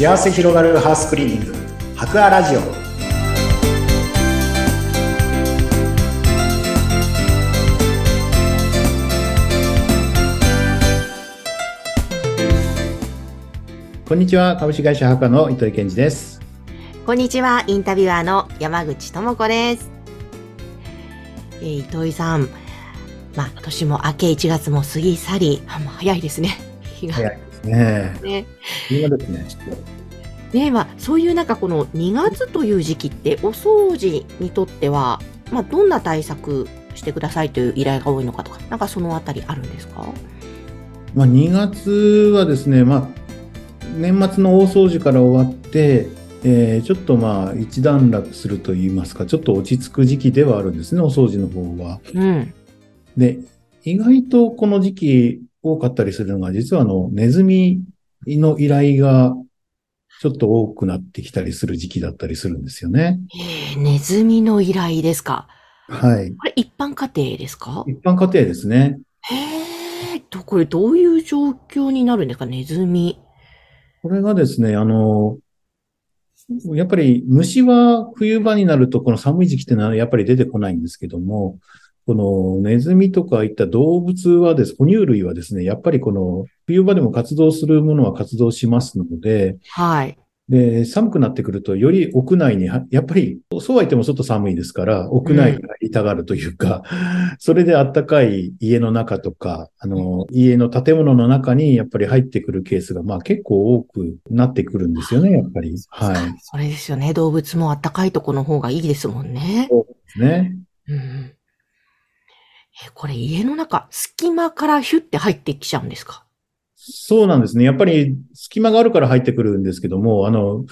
幸せ広がるハウスクリーニング。博アラジオ。こんにちは。株式会社博の糸井健二です。こんにちは。インタビュアーの山口智子です、えー、糸井さん。まあ年も明け1月も過ぎ去りあもう早いですね。日が。早いですね。ね今ですね。ちょっとねまあ、そういうなんかこの2月という時期ってお掃除にとっては、まあ、どんな対策してくださいという依頼が多いのかとかなんかそのあたりあるんですか？まあ、2月はですね、まあ、年末の大掃除から終わって、えーちょっとまあ一段落すると言いますか、ちょっと落ち着く時期ではあるんですね、お掃除の方は。うん。で、意外とこの時期多かったりするのが、実はあの、ネズミの依頼がちょっと多くなってきたりする時期だったりするんですよね。えー、ネズミの依頼ですか？はい。これ一般家庭ですか？一般家庭ですね。へえ、どこれどういう状況になるんですか？ネズミ。これがですね、あの、やっぱり虫は冬場になるとこの寒い時期ってのはやっぱり出てこないんですけども、このネズミとかいった動物はです、哺乳類はですね、やっぱりこの冬場でも活動するものは活動しますので、はい。で、寒くなってくるとより屋内には、やっぱりそうは言ってもちょっと寒いですから、屋内に入りたがるというか、それであったかい家の中とか、あの、家の建物の中にやっぱり入ってくるケースが、まあ結構多くなってくるんですよね、やっぱり。はい。それですよね。動物も暖かいとこの方がいいですもんね。ね。うん。え、これ家の中、隙間からヒュッて入ってきちゃうんですか？そうなんですね。やっぱり隙間があるから入ってくるんですけども、あの、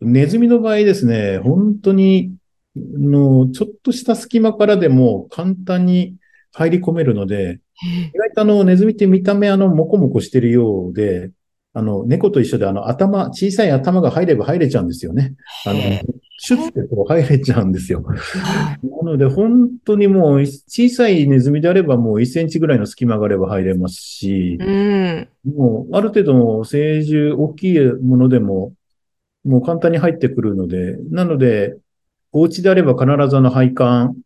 ネズミの場合ですね、本当に、の、ちょっとした隙間からでも簡単に入り込めるので、意外とあの、ネズミって見た目あの、モコモコしてるようで、あの、猫と一緒であの、頭、小さい頭が入れば入れちゃうんですよね。あのへ、シュッてこう入れちゃうんですよ。はいなので、本当にもう、小さいネズミであればもう1センチぐらいの隙間があれば入れますし、うん。もう、ある程度の成獣、大きいものでも、もう簡単に入ってくるので、なので、お家であれば必ずあの配管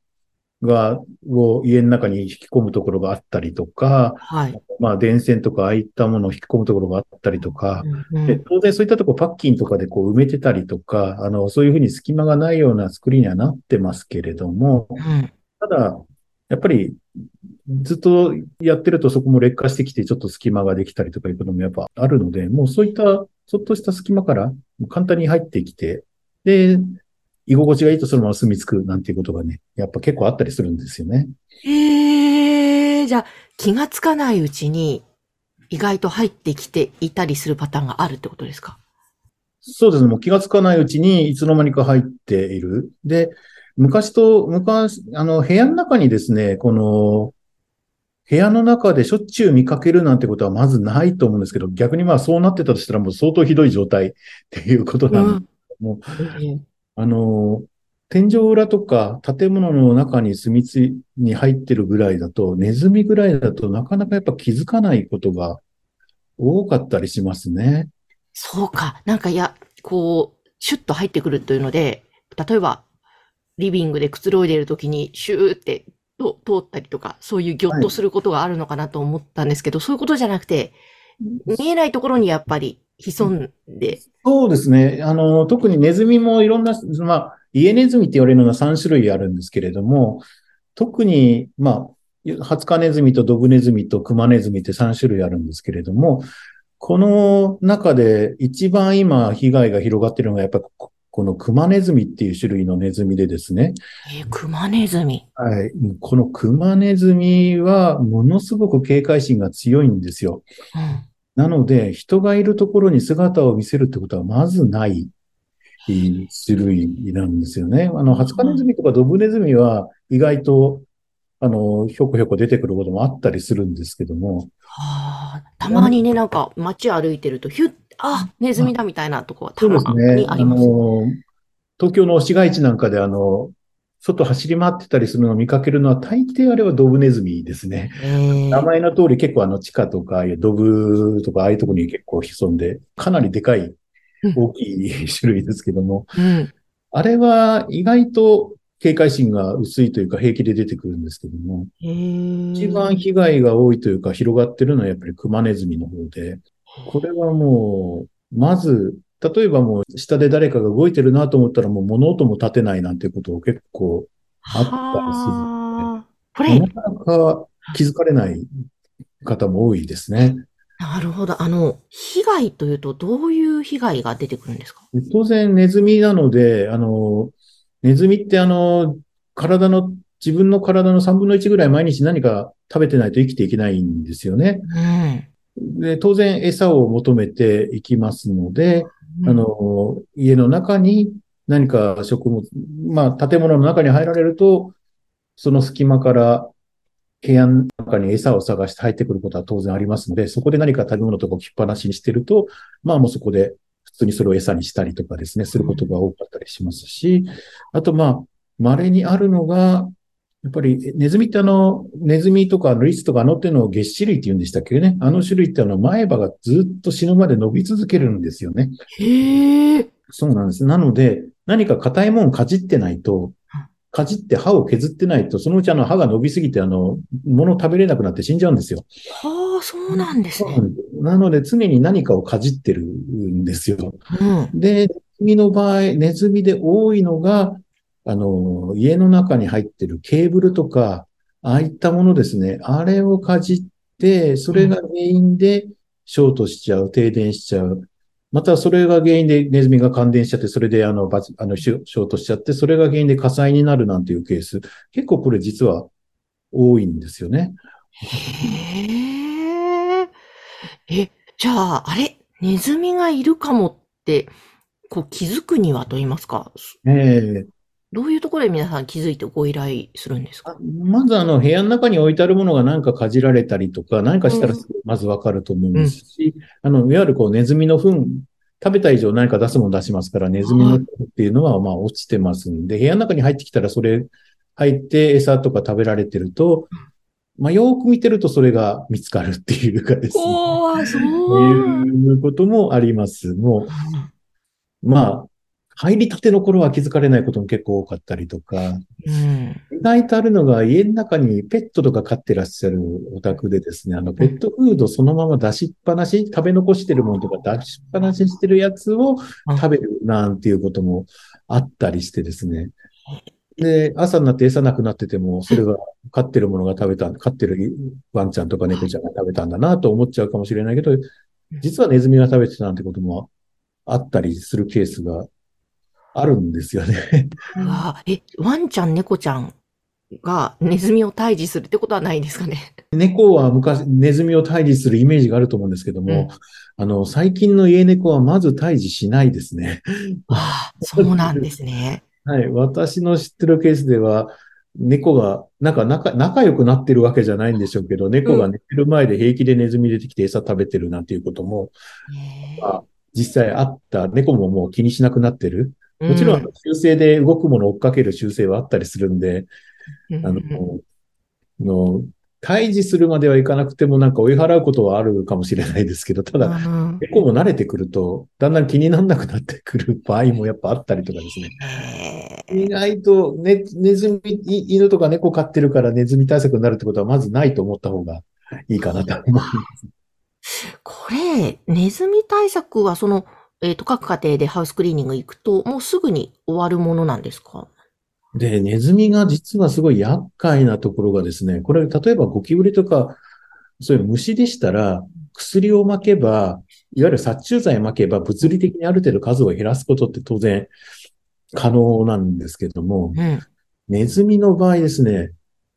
が、を家の中に引き込むところがあったりとか、はい。まあ電線とかああいったものを引き込むところがあったりとか、うんで当然そういったところパッキンとかでこう埋めてたりとか、あの、そういうふうに隙間がないような作りにはなってますけれども、うん。ただ、やっぱり、ずっとやってるとそこも劣化してきて、ちょっと隙間ができたりとかいうこともやっぱあるので、もうそういったちょっとした隙間から簡単に入ってきて、で、居心地がいいとそのまま住み着くなんていうことがね、やっぱ結構あったりするんですよね。へえ、じゃあ気がつかないうちに意外と入ってきていたりするパターンがあるってことですか？そうですね。もう気がつかないうちにいつの間にか入っている。で、昔と、昔、あの、部屋の中にですね、この、部屋の中でしょっちゅう見かけるなんてことはまずないと思うんですけど、逆にまあそうなってたとしたらもう相当ひどい状態っていうことなんですけども、あの、天井裏とか建物の中に住みつに入ってるぐらいだと、ネズミぐらいだとなかなかやっぱ気づかないことが多かったりしますね。そうか。なんかいや、こう、シュッと入ってくるというので、例えば、リビングでくつろいでいるときに、シューってと通ったりとか、そういうギョッとすることがあるのかなと思ったんですけど、そういうことじゃなくて、見えないところにやっぱり潜んで、そうですね。あの、特にネズミもいろんな、まあ、家ネズミって言われるのが3種類あるんですけれども、特に、まあ、ハツカネズミとドブネズミとクマネズミって3種類あるんですけれども、この中で一番今被害が広がっているのがやっぱここのクマネズミっていう種類のネズミでですね。えークマネズミ。はい。このクマネズミはものすごく警戒心が強いんですよ。うん。なので、人がいるところに姿を見せるってことはまずない種類なんですよね。あの、ハツカネズミとかドブネズミは意外と、あの、ひょこひょこ出てくることもあったりするんですけども、はあ、たまにね、なんか街歩いてると、ヒュッ、あ、ネズミだみたいなとこはたますね。にあります。あの、東京の市街地なんかであの、外走り回ってたりするのを見かけるのは大抵あれはドブネズミですね。えー名前の通り結構あの地下とか、ドブとかああいうところに結構潜んで、かなりでかい大きい種類ですけども、うん。あれは意外と警戒心が薄いというか平気で出てくるんですけども、一番被害が多いというか広がってるのはやっぱりクマネズミの方で、これはもう、まず、例えばもう下で誰かが動いてるなと思ったらもう物音も立てないなんていうことを結構、あったりするはあ。これ、なかなか気づかれない方も多いですね。なるほど。あの、被害というと、どういう被害が出てくるんですか？当然ネズミなので、あの、ネズミってあの、体の、自分の体の3分の1ぐらい毎日何か食べてないと生きていけないんですよね。うん。で、当然餌を求めていきますので、あの、家の中に何か食物、まあ、建物の中に入られると、その隙間から部屋の中に餌を探して入ってくることは当然ありますので、そこで何か食べ物とか置きっぱなしにしてると、まあもうそこで普通にそれを餌にしたりとかですね、することが多かったりしますし、あとまあ、稀にあるのが、やっぱりネズミってあの、ネズミとかリスとかあの手の月種類って言うんでしたっけね。あの種類ってあの前歯がずっと死ぬまで伸び続けるんですよね。へえ。そうなんです。なので、何か硬いもんかじってないと、かじって歯を削ってないと、そのうちあの歯が伸びすぎてあの、物食べれなくなって死んじゃうんですよ。はあ、そうなんですね。なので常に何かをかじってるんですよ。うん。で、ネズミの場合、ネズミで多いのが、あの、家の中に入ってるケーブルとか、ああいったものですね。あれをかじって、それが原因でショートしちゃう、停電しちゃう。またそれが原因でネズミが感電しちゃって、それであの、バチあのショショートしちゃって、それが原因で火災になるなんていうケース、結構これ実は多いんですよね。へえ。え、じゃあ、あれ？ネズミがいるかもって、こう気づくにはと言いますか、ええどういうところで皆さん気づいてご依頼するんですか？あまずあの部屋の中に置いてあるものが何かかじられたりとか、何かしたらうんまずわかると思うんですし、あの、いわゆるこうネズミの糞、食べた以上何か出すもの出しますから、ネズミの糞っていうのはまあ落ちてますんで、部屋の中に入ってきたらそれ入って餌とか食べられてると、まあよーく見てるとそれが見つかるっていうかですね。おー、そう。いうこともあります。もう、まあ、入りたての頃は気づかれないことも結構多かったりとか、うん。意外とあるのが家の中にペットとか飼ってらっしゃるお宅でですね、あのペットフードそのまま出しっぱなし、食べ残してるものとか出しっぱなしにしてるやつを食べるなんていうこともあったりしてですね。で、朝になって餌なくなってても、それが飼ってるものが食べた、飼ってるワンちゃんとか猫ちゃんが食べたんだなと思っちゃうかもしれないけど、実はネズミが食べてたなんてこともあったりするケースがあるんですよね。うわえ、ワンちゃん、猫ちゃんがネズミを退治するってことはないんですかね？猫は昔、ネズミを退治するイメージがあると思うんですけども、うんあの、最近の家猫はまず退治しないですね。ああ、そうなんですね。はい。私の知ってるケースでは、猫が、なんか仲、仲良くなってるわけじゃないんでしょうけど、猫が寝てる前で平気でネズミ出てきて餌食べてるなんていうことも、へえまあ実際あった。猫ももう気にしなくなってる。もちろん、習性で動くものを追っかける習性はあったりするんで、うんあの、の、退治するまではいかなくてもなんか追い払うことはあるかもしれないですけど、ただ、うん猫も慣れてくると、だんだん気にならなくなってくる場合もやっぱあったりとかですね。へ意外とね、ネズミ、い犬とか猫飼ってるからネズミ対策になるってことはまずないと思った方がいいかなと思います。これ、ネズミ対策はその、えっ、と、各家庭でハウスクリーニング行くと、もうすぐに終わるものなんですか？で、ネズミが実はすごい厄介なところがですね、これ例えばゴキブリとか、そういう虫でしたら、薬を撒けば、いわゆる殺虫剤撒けば物理的にある程度数を減らすことって当然可能なんですけども、うん。ネズミの場合ですね、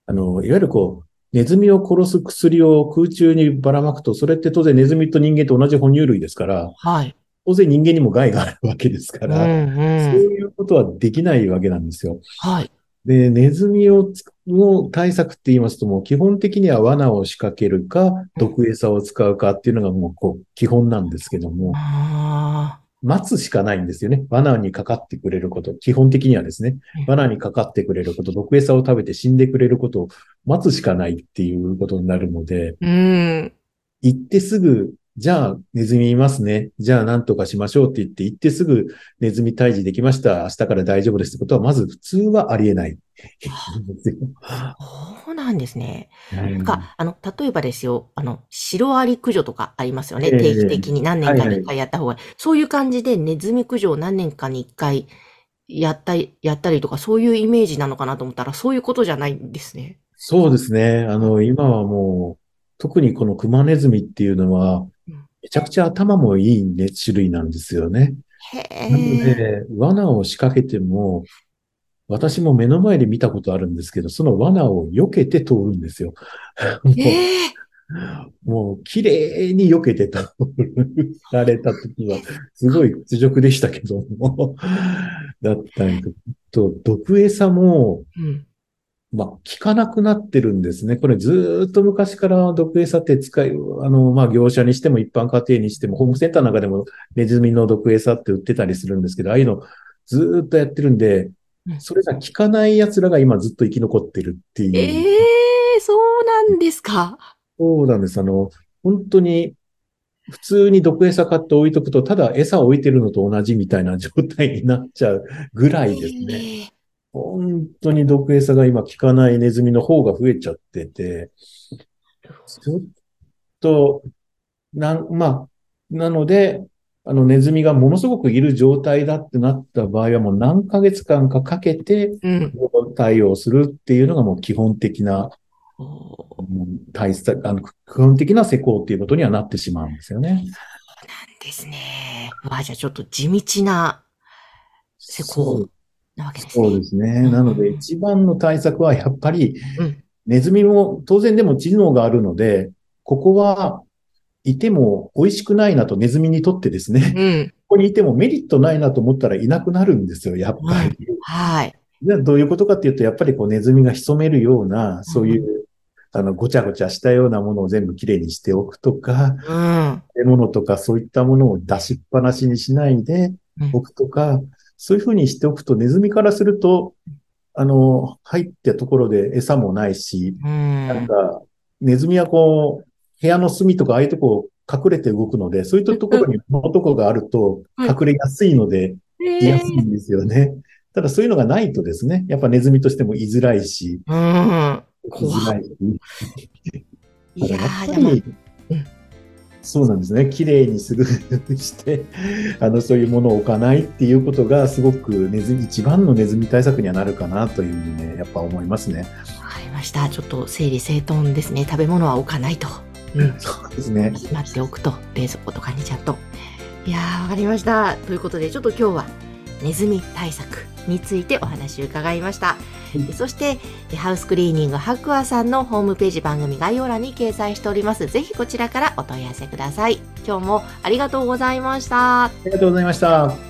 あの、いわゆるこう、ネズミを殺す薬を空中にばらまくと、それって当然ネズミと人間と同じ哺乳類ですから、はい。当然人間にも害があるわけですかうん、ら、うん。そういうことはできないわけなんですよ。はい。で、ネズミをつの対策って言いますともう基本的には罠を仕掛けるか、毒餌を使うかっていうのがもうこう基本なんですけども、あ待つしかないんですよね。罠にかかってくれること。基本的にはですねうん。罠にかかってくれること、毒餌を食べて死んでくれることを待つしかないっていうことになるので、あ。うん。行ってすぐじゃあ、ネズミいますね。じゃあ、なんとかしましょうって言って、行ってすぐネズミ退治できました。明日から大丈夫ですってことは、まず普通はありえない。そうなんですね。なんか、あの、例えばですよ、あの、シロアリ駆除とかありますよね。定期的に何年かに一回やった方がいい。そういう感じでネズミ駆除を何年かに一回やったり、やったりとか、そういうイメージなのかなと思ったら、そういうことじゃないんですね。そうですね。あの、今はもう、特にこのクマネズミっていうのは、めちゃくちゃ頭もいい、ね、種類なんですよね。なので、罠を仕掛けても、私も目の前で見たことあるんですけど、その罠を避けて通るんですよ。もう、もう綺麗に避けて通られた時は、すごい屈辱でしたけども、だったりと、毒餌も、うんまあ、効かなくなってるんですね。これずっと昔から毒餌って使い、あの、まあ、業者にしても一般家庭にしても、ホームセンターの中でもネズミの毒餌って売ってたりするんですけど、ああいうのずっとやってるんで、それが効かない奴らが今ずっと生き残ってるっていう。ええー、そうなんですか。そうなんです。あの、本当に、普通に毒餌買って置いとくと、ただ餌を置いてるのと同じみたいな状態になっちゃうぐらいですね。えー本当に毒餌が今効かないネズミの方が増えちゃってて、ちょっと、なん、まあ、なので、あのネズミがものすごくいる状態だってなった場合はもう何ヶ月間かかけて対応するっていうのがもう基本的な、うん、対策、あの、基本的な施工っていうことにはなってしまうんですよね。そうなんですね。わ、じゃあちょっと地道な施工なわけですね。そうですね。なので、一番の対策はやっぱり、ネズミも当然でも知能があるので、ここはいても美味しくないなとネズミにとってですね、うん、ここにいてもメリットないなと思ったらいなくなるんですよ、やっぱり。うん、はい。じゃあどういうことかっていうと、やっぱりこうネズミが潜めるような、そういう、うん、あの、ごちゃごちゃしたようなものを全部きれいにしておくとか、うん、食べ物とかそういったものを出しっぱなしにしないでおくとか、そういうふうにしておくと、ネズミからすると、あの、入ったところで餌もないし、なんか、ネズミはこう、部屋の隅とかああいうとこ隠れて動くので、そういったところに男があると隠れやすいので、居やすいんですよね。ただそういうのがないとですね、やっぱネズミとしても居づらいし、うん、居づらいし。いややっぱり、そうなんですね。綺麗にするして、あの、そういうものを置かないっていうことが、すごくネズミ、一番のネズミ対策にはなるかなというふうにね、やっぱ思いますね。わかりました。ちょっと整理整頓ですね。食べ物は置かないと。うん。そうですね。しまっておくと、冷蔵庫とかにちゃんと。いやー、わかりました。ということで、ちょっと今日は、ネズミ対策についてお話を伺いました。そしてハウスクリーニング白亜さんのホームページ番組概要欄に掲載しております。ぜひこちらからお問い合わせください。今日もありがとうございました。ありがとうございました。